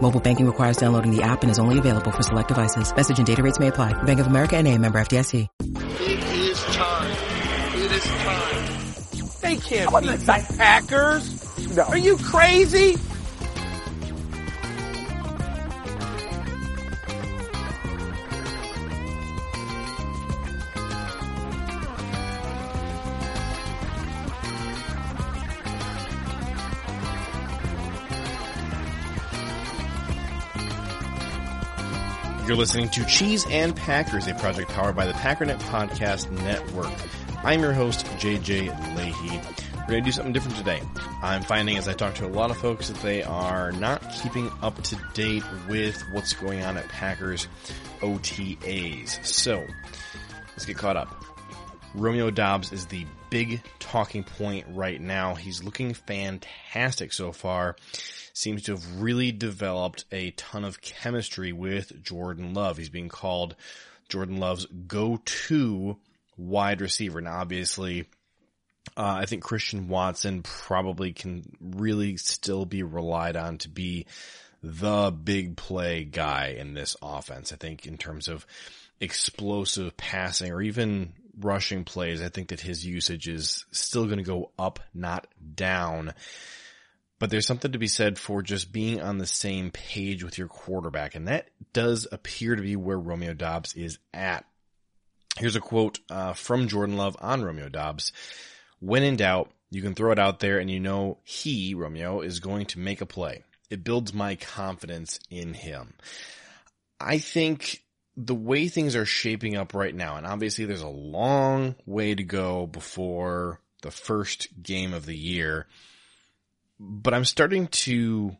Mobile banking requires downloading the app and is only available for select devices. Message and data rates may apply. Bank of America and a member FDIC. It is time. It is time. They can't beat the Packers. No. Are you crazy? You're listening to Cheese and Packers, a project powered by the Packernet Podcast Network. I'm your host, JJ Lahey. We're going to do something different today. I'm finding as I talk to a lot of folks that they are not keeping up to date with what's going on at Packers OTAs. So, let's get caught up. Romeo Doubs is the big talking point right now. He's looking fantastic so far seems to have really developed a ton of chemistry with Jordan Love. He's being called Jordan Love's go-to wide receiver. Now, obviously, uh, I think Christian Watson probably can really still be relied on to be the big play guy in this offense. I think in terms of explosive passing or even rushing plays, I think that his usage is still going to go up, not down. But there's something to be said for just being on the same page with your quarterback. And that does appear to be where Romeo Doubs is at. Here's a quote uh, from Jordan Love on Romeo Doubs. When in doubt, you can throw it out there and you know he, Romeo, is going to make a play. It builds my confidence in him. I think the way things are shaping up right now, and obviously there's a long way to go before the first game of the year but I'm starting to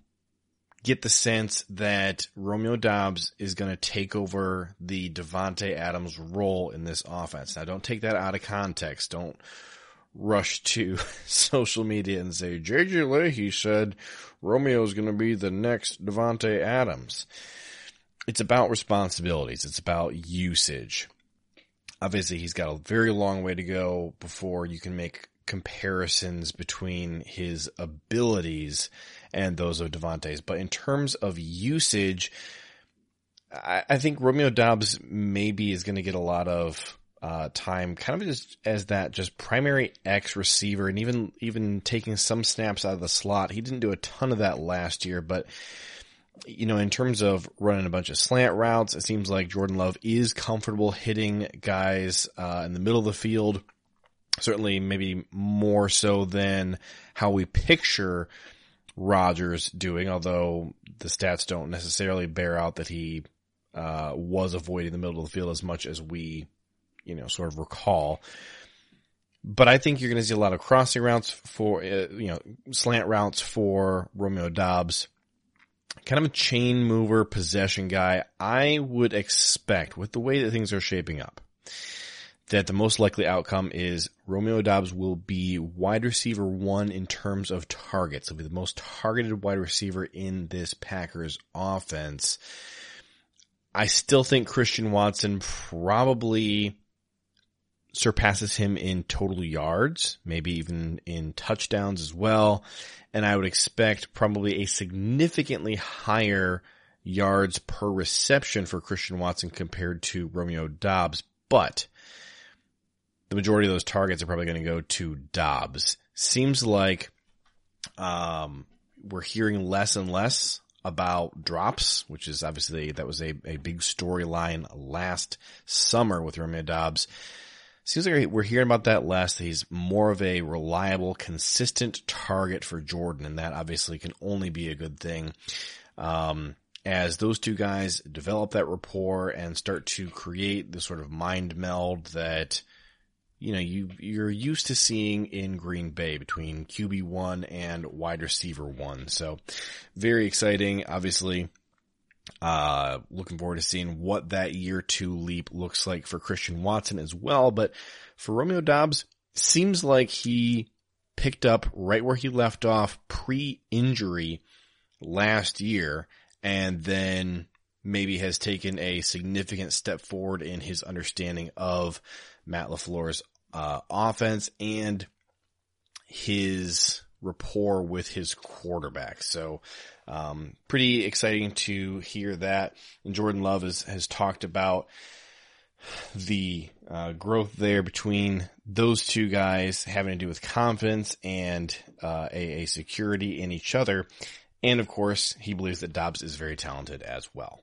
get the sense that Romeo Doubs is going to take over the Davante Adams role in this offense. Now, don't take that out of context. Don't rush to social media and say JJ Lahey said Romeo is going to be the next Davante Adams. It's about responsibilities. It's about usage. Obviously, he's got a very long way to go before you can make comparisons between his abilities and those of Davante's. But in terms of usage, I, I think Romeo Doubs maybe is going to get a lot of uh, time, kind of just as that just primary X receiver, and even even taking some snaps out of the slot. He didn't do a ton of that last year, but you know, in terms of running a bunch of slant routes, it seems like Jordan Love is comfortable hitting guys uh, in the middle of the field certainly maybe more so than how we picture Rodgers doing, although the stats don't necessarily bear out that he uh, was avoiding the middle of the field as much as we, you know, sort of recall. But I think you're going to see a lot of crossing routes for, uh, you know, slant routes for Romeo Doubs. Kind of a chain mover, possession guy. I would expect with the way that things are shaping up that the most likely outcome is Romeo Doubs will be wide receiver one in terms of targets. He'll be the most targeted wide receiver in this Packers offense. I still think Christian Watson probably surpasses him in total yards, maybe even in touchdowns as well. And I would expect probably a significantly higher yards per reception for Christian Watson compared to Romeo Doubs. But the majority of those targets are probably going to go to Doubs. seems like um, we're hearing less and less about drops, which is obviously that was a, a big storyline last summer with Romeo Doubs. Seems like we're hearing about that less. He's more of a reliable, consistent target for Jordan, and that obviously can only be a good thing. Um, as those two guys develop that rapport and start to create the sort of mind meld that you know you you're used to seeing in Green Bay between QB one and wide receiver one. So very exciting, obviously. Uh, looking forward to seeing what that year two leap looks like for Christian Watson as well. But for Romeo Doubs, seems like he picked up right where he left off pre-injury last year and then maybe has taken a significant step forward in his understanding of Matt LaFleur's uh, offense and his rapport with his quarterback. So, um, pretty exciting to hear that. And Jordan Love has, has talked about the uh, growth there between those two guys having to do with confidence and uh, a, a security in each other. And of course, he believes that Doubs is very talented as well.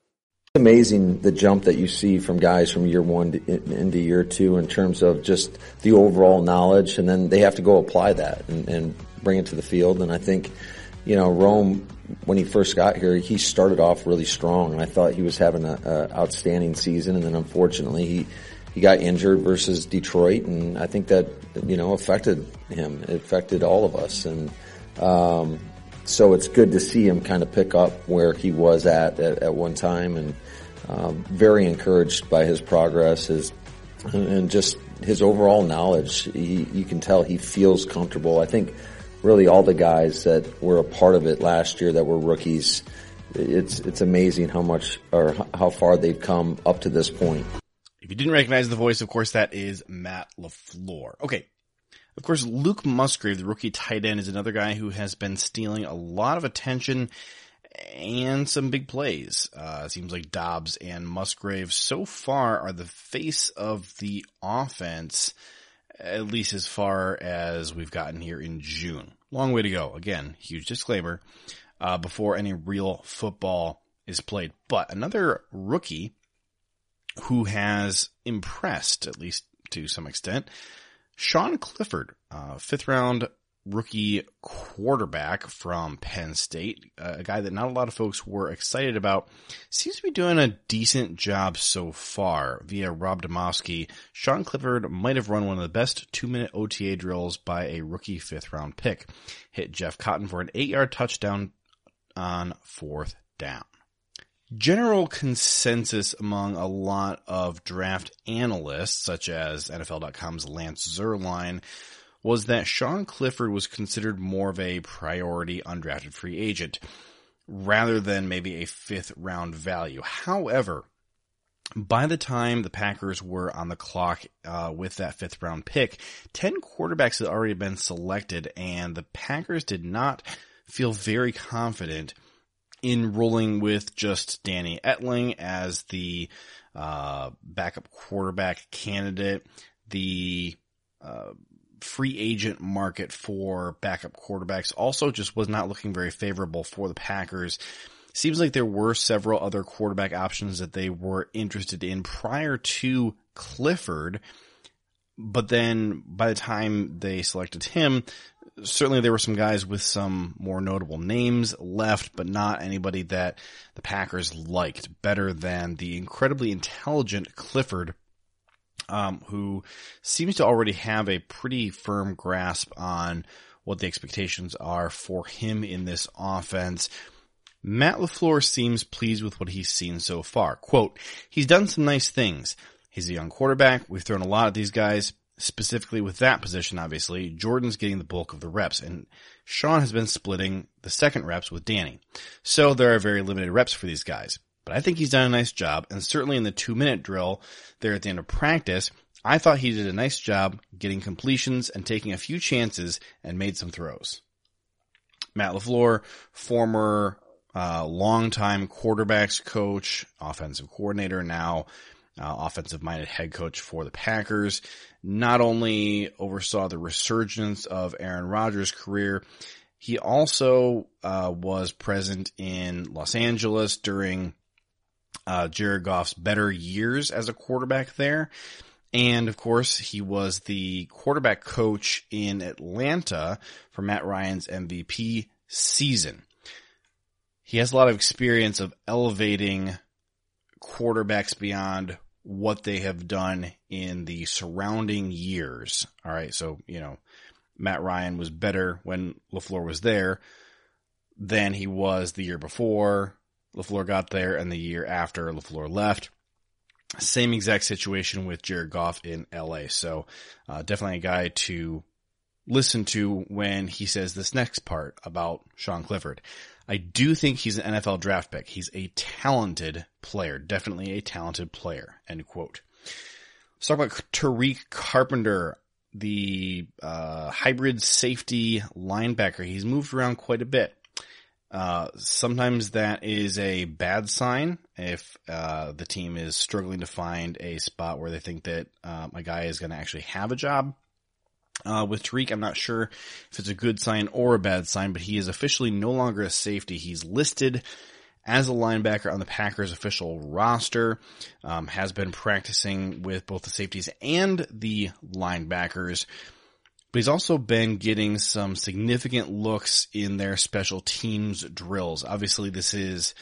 It's amazing the jump that you see from guys from year one to, into year two in terms of just the overall knowledge, and then they have to go apply that and, and bring it to the field. And I think, you know, Rome when he first got here, he started off really strong. And I thought he was having an outstanding season, and then unfortunately he he got injured versus Detroit, and I think that you know affected him. It affected all of us, and um, so it's good to see him kind of pick up where he was at at, at one time, and um, very encouraged by his progress, his and just his overall knowledge. He, you can tell he feels comfortable. I think really all the guys that were a part of it last year that were rookies. It's it's amazing how much or how far they've come up to this point. If you didn't recognize the voice, of course, that is Matt LaFleur. Okay, of course, Luke Musgrave, the rookie tight end, is another guy who has been stealing a lot of attention and some big plays. Uh, seems like Doubs and Musgrave so far are the face of the offense, at least as far as we've gotten here in June. Long way to go. Again, huge disclaimer, uh, before any real football is played. But another rookie who has impressed, at least to some extent, Sean Clifford, uh, fifth round rookie quarterback from Penn State, uh, a guy that not a lot of folks were excited about, seems to be doing a decent job so far. Via Rob Demovsky, Sean Clifford might have run one of the best two minute OTA drills by a rookie fifth round pick. Hit Jeff Cotton for an eight yard touchdown on fourth down general consensus among a lot of draft analysts, such as NFL.com's Lance Zierlein, was that Sean Clifford was considered more of a priority undrafted free agent rather than maybe a fifth round value. However, by the time the Packers were on the clock uh, with that fifth round pick, 10 quarterbacks had already been selected, and the Packers did not feel very confident in rolling with just Danny Etling as the uh, backup quarterback candidate. The uh, free agent market for backup quarterbacks also just was not looking very favorable for the Packers. Seems like there were several other quarterback options that they were interested in prior to Clifford. But then by the time they selected him, certainly there were some guys with some more notable names left, but not anybody that the Packers liked better than the incredibly intelligent Clifford, um, who seems to already have a pretty firm grasp on what the expectations are for him in this offense. Matt LaFleur seems pleased with what he's seen so far. Quote, he's done some nice things. He's a young quarterback. We've thrown a lot at these guys specifically with that position, obviously, Jordan's getting the bulk of the reps and Sean has been splitting the second reps with Danny. So there are very limited reps for these guys. But I think he's done a nice job and certainly in the two minute drill there at the end of practice, I thought he did a nice job getting completions and taking a few chances and made some throws. Matt LaFleur, former uh, longtime quarterbacks coach, offensive coordinator now, uh, offensive minded head coach for the Packers, not only oversaw the resurgence of Aaron Rodgers' career, he also uh, was present in Los Angeles during uh, Jared Goff's better years as a quarterback there. And of course, he was the quarterback coach in Atlanta for Matt Ryan's MVP season. He has a lot of experience of elevating quarterbacks beyond what they have done in the surrounding years. All right. So, you know, Matt Ryan was better when LaFleur was there than he was the year before LaFleur got there and the year after LaFleur left. Same exact situation with Jared Goff in LA. So, uh, definitely a guy to listen to when he says this next part about Sean Clifford. I do think he's an NFL draft pick. He's a talented player, definitely a talented player. End quote. Let's talk about Tariq Carpenter, the uh, hybrid safety linebacker. He's moved around quite a bit. Uh, sometimes that is a bad sign if uh, the team is struggling to find a spot where they think that um, a guy is going to actually have a job. Uh, with Tariq, I'm not sure if it's a good sign or a bad sign, but he is officially no longer a safety. He's listed as a linebacker on the Packers official roster, um, has been practicing with both the safeties and the linebackers. But he's also been getting some significant looks in their special teams drills. Obviously, this is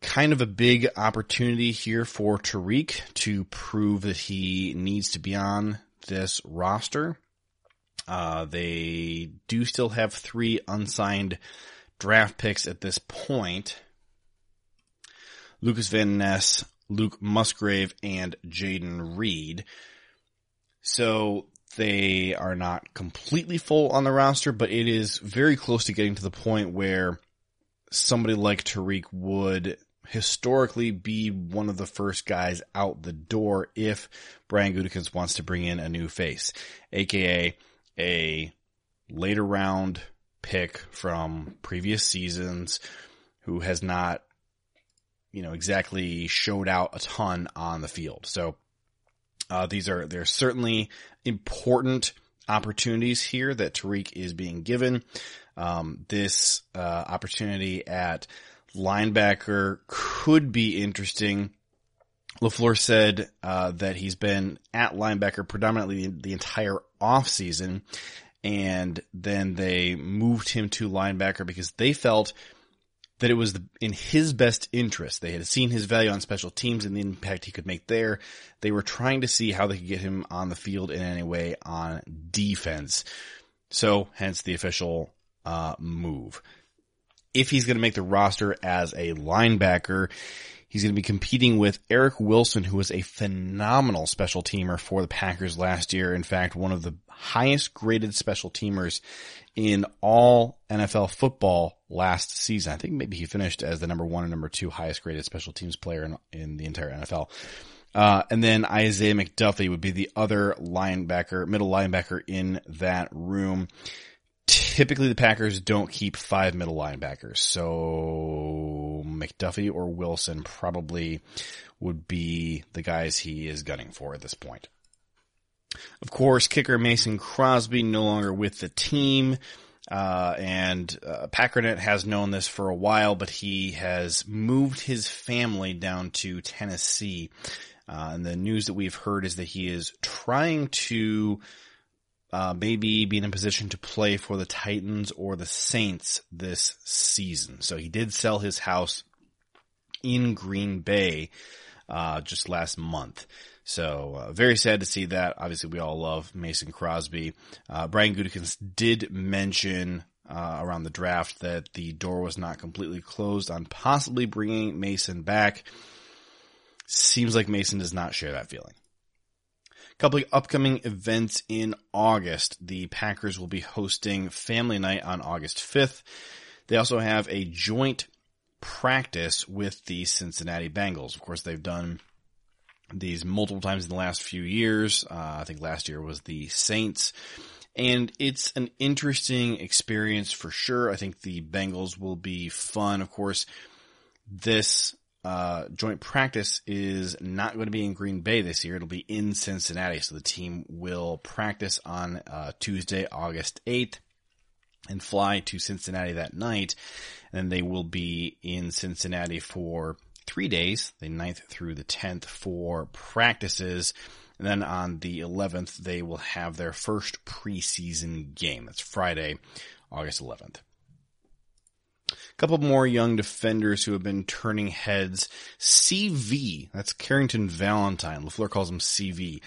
kind of a big opportunity here for Tariq to prove that he needs to be on this roster. Uh, they do still have three unsigned draft picks at this point. Lucas Van Ness, Luke Musgrave, and Jayden Reed. So they are not completely full on the roster, but it is very close to getting to the point where somebody like Tariq would historically be one of the first guys out the door if Brian Gutekunst wants to bring in a new face, aka a later round pick from previous seasons who has not, you know, exactly showed out a ton on the field. So, uh, these are, they're certainly important opportunities here that Tariq is being given. Um, this, uh, opportunity at linebacker could be interesting. LaFleur said, uh, that he's been at linebacker predominantly the, entire offseason and then they moved him to linebacker because they felt that it was in his best interest. They had seen his value on special teams and the impact he could make there. They were trying to see how they could get him on the field in any way on defense. So hence the official, uh, move. If he's going to make the roster as a linebacker, He's going to be competing with Eric Wilson, who was a phenomenal special teamer for the Packers last year. In fact, one of the highest graded special teamers in all NFL football last season. I think maybe he finished as the number one and number two highest graded special teams player in, in the entire NFL. Uh, and then Isaiah McDuffie would be the other linebacker, middle linebacker in that room typically the Packers don't keep five middle linebackers. So McDuffie or Wilson probably would be the guys he is gunning for at this point. Of course, kicker Mason Crosby no longer with the team. Uh, and uh, Packernet has known this for a while, but he has moved his family down to Tennessee. Uh, and the news that we've heard is that he is trying to uh, maybe be in a position to play for the Titans or the Saints this season. So he did sell his house in Green Bay uh, just last month. So uh, very sad to see that. Obviously, we all love Mason Crosby. Uh, Brian Gutekunst did mention uh, around the draft that the door was not completely closed on possibly bringing Mason back. Seems like Mason does not share that feeling. Couple of upcoming events in August. The Packers will be hosting Family Night on August 5th. They also have a joint practice with the Cincinnati Bengals. Of course, they've done these multiple times in the last few years. Uh, I think last year was the Saints. And it's an interesting experience for sure. I think the Bengals will be fun. Of course, this uh, joint practice is not going to be in Green Bay this year. It'll be in Cincinnati. So the team will practice on uh, Tuesday, August 8th and fly to Cincinnati that night. And they will be in Cincinnati for three days, the 9th through the 10th for practices. And then on the 11th, they will have their first preseason game. That's Friday, August 11th. Couple more young defenders who have been turning heads. CV, that's Carrington Valentine. LaFleur calls him CV.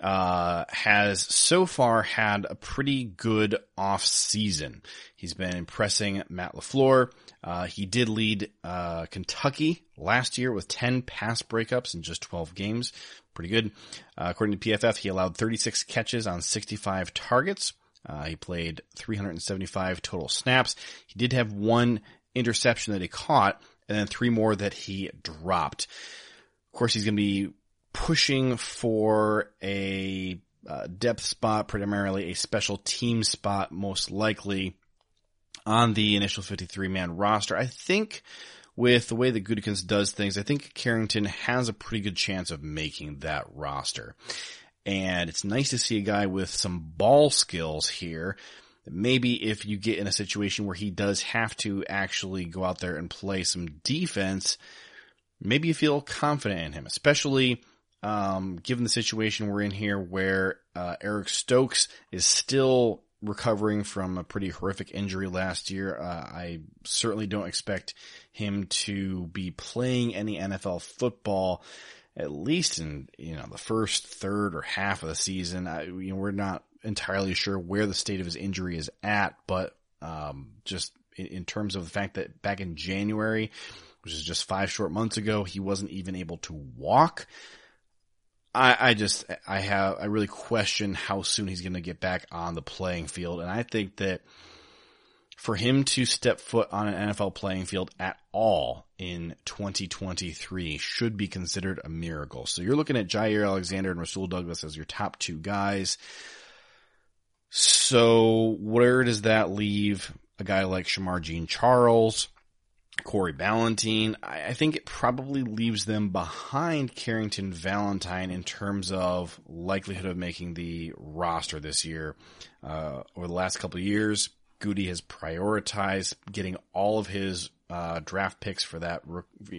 Uh, has so far had a pretty good off season. He's been impressing Matt LaFleur. Uh, he did lead, uh, Kentucky last year with 10 pass breakups in just 12 games. Pretty good. Uh, according to PFF, he allowed 36 catches on 65 targets. Uh, he played 375 total snaps. He did have one interception that he caught and then three more that he dropped. Of course, he's going to be pushing for a uh, depth spot, primarily a special team spot, most likely on the initial 53 man roster. I think with the way that Gutekunst does things, I think Carrington has a pretty good chance of making that roster. And it's nice to see a guy with some ball skills here. Maybe if you get in a situation where he does have to actually go out there and play some defense, maybe you feel confident in him, especially um, given the situation we're in here where uh, Eric Stokes is still recovering from a pretty horrific injury last year. Uh, I certainly don't expect him to be playing any NFL football at least in you know the first third or half of the season. I, you know, we're not entirely sure where the state of his injury is at, but um, just in, in terms of the fact that back in January, which is just five short months ago, he wasn't even able to walk. I, I just, I have, I really question how soon he's going to get back on the playing field. And I think that for him to step foot on an NFL playing field at all 2023 should be considered a miracle. So you're looking at Jaire Alexander and Rasul Douglas as your top two guys. So where does that leave a guy like Shemar Jean Charles? Corey Ballentine. I, I think it probably leaves them behind Carrington Valentine in terms of likelihood of making the roster this year. Uh, over the last couple of years, Goody has prioritized getting all of his uh, draft picks for that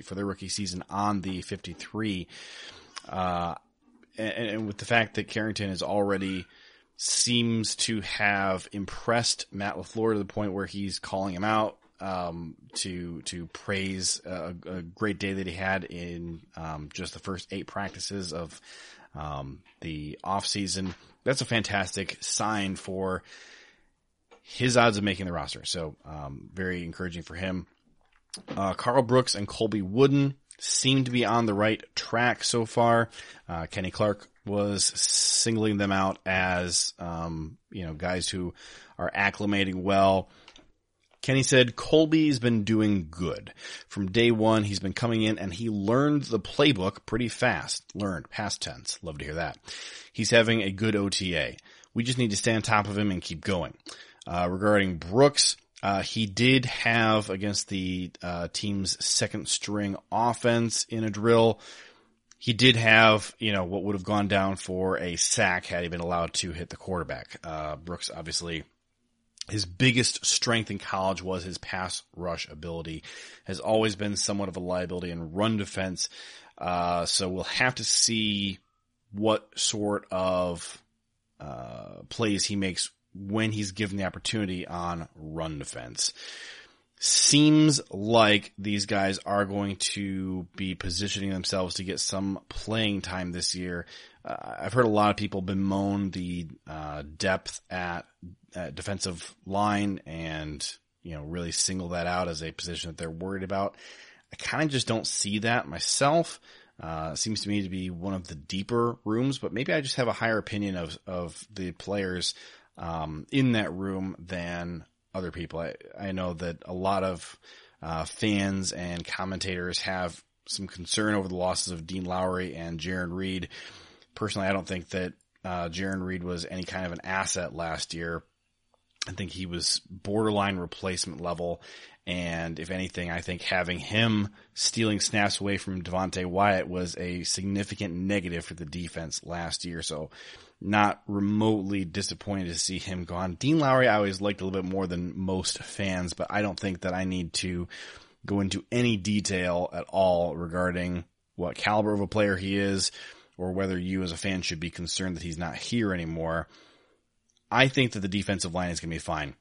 for their rookie season on the 53. Uh, and, and, with the fact that Carrington is already seems to have impressed Matt LaFleur to the point where he's calling him out um, to to praise a, a, great day that he had in um, just the first eight practices of um, the off season. That's a fantastic sign for his odds of making the roster. So um, very encouraging for him. Uh, Karl Brooks and Colby Wooden seem to be on the right track so far. Uh, Kenny Clark was singling them out as um, you know guys who are acclimating well. Kenny said Colby's been doing good. From day one, he's been coming in and he learned the playbook pretty fast. Learned, past tense. Love to hear that. He's having a good OTA. We just need to stay on top of him and keep going. Uh, regarding Brooks, uh, he did have against the uh, team's second string offense in a drill. He did have, you know, what would have gone down for a sack had he been allowed to hit the quarterback. Uh, Brooks obviously his biggest strength in college was his pass rush ability. Has always been somewhat of a liability in run defense. Uh, so we'll have to see what sort of uh, plays he makes when he's given the opportunity on run defense. Seems like these guys are going to be positioning themselves to get some playing time this year. Uh, I've heard a lot of people bemoan the uh, depth at, at defensive line and you know really single that out as a position that they're worried about. I kind of just don't see that myself. Uh, seems to me to be one of the deeper rooms, but maybe I just have a higher opinion of of the players um, in that room than other people. I, I know that a lot of uh, fans and commentators have some concern over the losses of Dean Lowry and Jarran Reed. Personally, I don't think that uh, Jarran Reed was any kind of an asset last year. I think he was borderline replacement level. And if anything, I think having him stealing snaps away from Devonte Wyatt was a significant negative for the defense last year. So not remotely disappointed to see him gone. Dean Lowry, I always liked a little bit more than most fans, but I don't think that I need to go into any detail at all regarding what caliber of a player he is or whether you as a fan should be concerned that he's not here anymore. I think that the defensive line is going to be fine.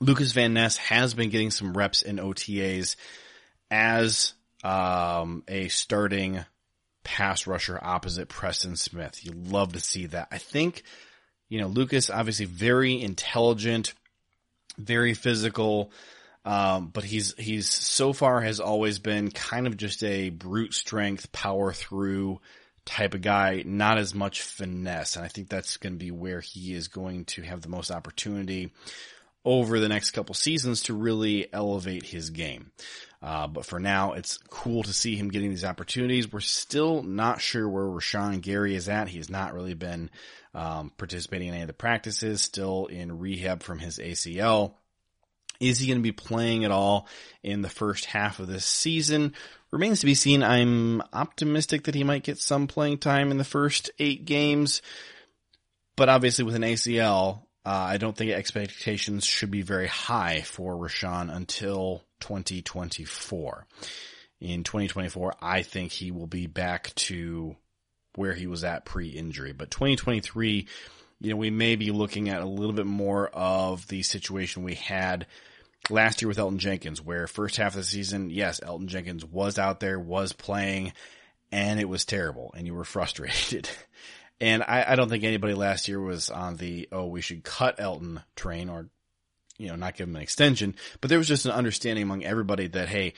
Lucas Van Ness has been getting some reps in OTAs as um, a starting pass rusher opposite Preston Smith. You love to see that. I think, you know, Lucas obviously very intelligent, very physical, um, but he's he's so far has always been kind of just a brute strength power through type of guy, not as much finesse. And I think that's going to be where he is going to have the most opportunity over the next couple seasons to really elevate his game. Uh, but for now, it's cool to see him getting these opportunities. We're still not sure where Rashan Gary is at. He has not really been um, participating in any of the practices, still in rehab from his ACL. Is he going to be playing at all in the first half of this season? Remains to be seen. I'm optimistic that he might get some playing time in the first eight games. But obviously with an ACL, uh, I don't think expectations should be very high for Rashan until 2024. In 2024, I think he will be back to where he was at pre-injury. But 2023, you know, we may be looking at a little bit more of the situation we had last year with Elgton Jenkins, where first half of the season, yes, Elgton Jenkins was out there, was playing, and it was terrible, and you were frustrated. And I, I don't think anybody last year was on the, oh, we should cut Elton train or, you know, not give him an extension. But there was just an understanding among everybody that, hey,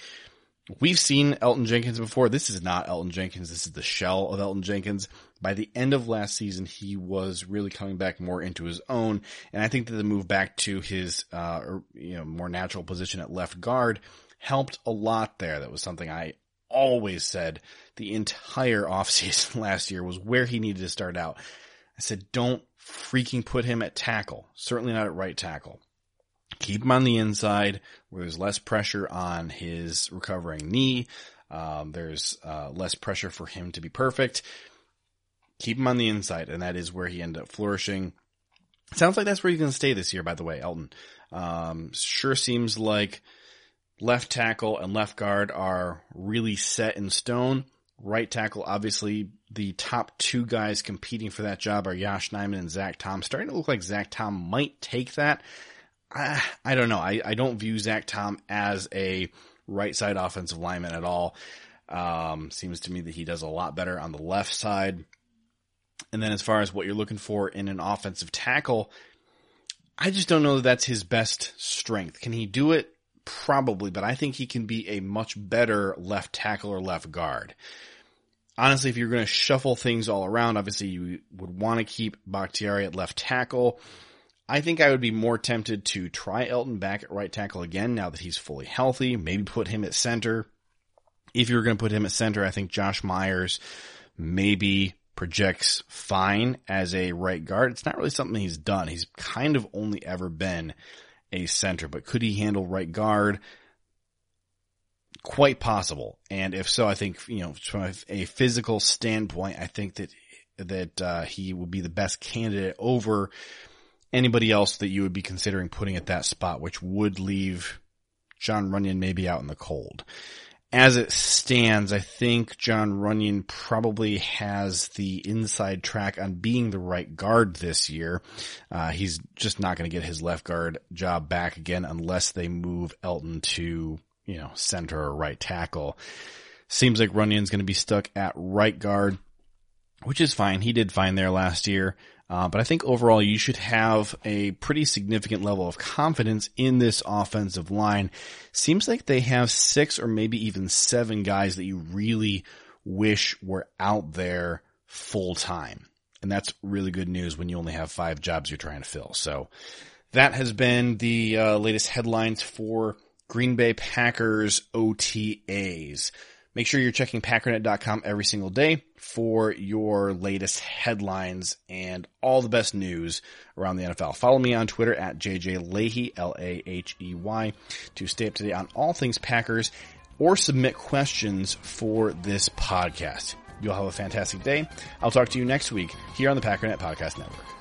we've seen Elgton Jenkins before. This is not Elgton Jenkins. This is the shell of Elgton Jenkins. By the end of last season, he was really coming back more into his own. And I think that the move back to his, uh, you know, more natural position at left guard helped a lot there. That was something I always said the entire offseason last year was where he needed to start out. I said, don't freaking put him at tackle. Certainly not at right tackle. Keep him on the inside where there's less pressure on his recovering knee. Um, there's uh, less pressure for him to be perfect. Keep him on the inside, and that is where he ended up flourishing. Sounds like that's where he's going to stay this year, by the way, Elgton. Um, sure seems like left tackle and left guard are really set in stone. Right tackle, obviously, the top two guys competing for that job are Josh Nijman and Zach Tom. Starting to look like Zach Tom might take that. I, I don't know. I, I don't view Zach Tom as a right side offensive lineman at all. Um, seems to me that he does a lot better on the left side. And then as far as what you're looking for in an offensive tackle, I just don't know that that's his best strength. Can he do it? Probably, but I think he can be a much better left tackle or left guard. Honestly, if you're going to shuffle things all around, obviously you would want to keep Bakhtiari at left tackle. I think I would be more tempted to try Elgton back at right tackle again now that he's fully healthy. Maybe put him at center. If you're going to put him at center, I think Josh Myers maybe projects fine as a right guard. It's not really something he's done. He's kind of only ever been a center, but could he handle right guard? Quite possible. And if so, I think, you know, from a physical standpoint, I think that, that, uh, he would be the best candidate over anybody else that you would be considering putting at that spot, which would leave Jon Runyan maybe out in the cold as it stands, I think Jon Runyan probably has the inside track on being the right guard this year. Uh, he's just not going to get his left guard job back again unless they move Elgton to, you know, center or right tackle. Seems like Runyan's going to be stuck at right guard, which is fine. He did fine there last year. Uh, but I think overall you should have a pretty significant level of confidence in this offensive line. Seems like they have six or maybe even seven guys that you really wish were out there full time. And that's really good news when you only have five jobs you're trying to fill. So that has been the uh, latest headlines for Green Bay Packers OTAs. Make sure you're checking packernet.com every single day for your latest headlines and all the best news around the NFL. Follow me on Twitter at JJ Lahey, L-A-H-E-Y, to stay up to date on all things Packers or submit questions for this podcast. You'll have a fantastic day. I'll talk to you next week here on the Packernet Podcast Network.